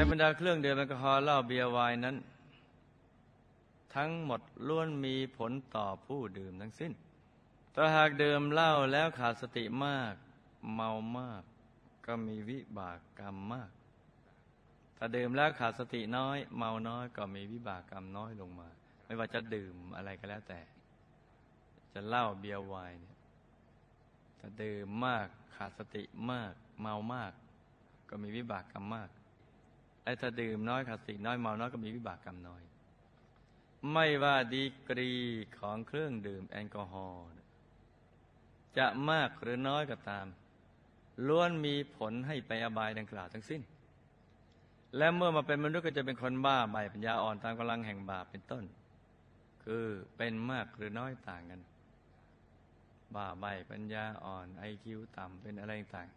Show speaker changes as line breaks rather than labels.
ในบรรดาเครื่องดื่มแอลกอฮอล์เหล้าเบียร์ไวน์นั้น ทั้งหมดล้วนมีผลต่อผู้ดื่มทั้งสิ้นถ้าหากดื่มเหล้าแล้วขาดสติมากเมามาก ก็มีวิบากกรรมมาก ถ้าดื่มแล้วขาดสติน้อย เมาน้อยก็มีวิบากกรรมน้อยลงมา ไม่ว่าจะดื่มอะไรก็แล้วแต่ จะเหล้าเบียร์ไวน์เนี่ยถ้าดื่มมากขาดสติมาก เมามาก ก็มีวิบากกรรมมาก ไอ้ถ้าดื่มน้อยขาดสติน้อยเมาน้อยก็มีวิบากกรรมน้อย ไม่ว่าดีกรีของเครื่องดื่มแอลกอฮอล์จะมากหรือน้อยก็ตาม ล้วนมีผลให้ไปอบายดังกล่าวทั้งสิ้น และเมื่อมาเป็นมนุษย์ก็จะเป็นคนบ้าใบปัญญาอ่อนตามกำลังแห่งบาปเป็นต้น คือเป็นมากหรือน้อยต่างกัน บ้าใบปัญญาอ่อนไอคิวต่ำเป็นอะไรต่าง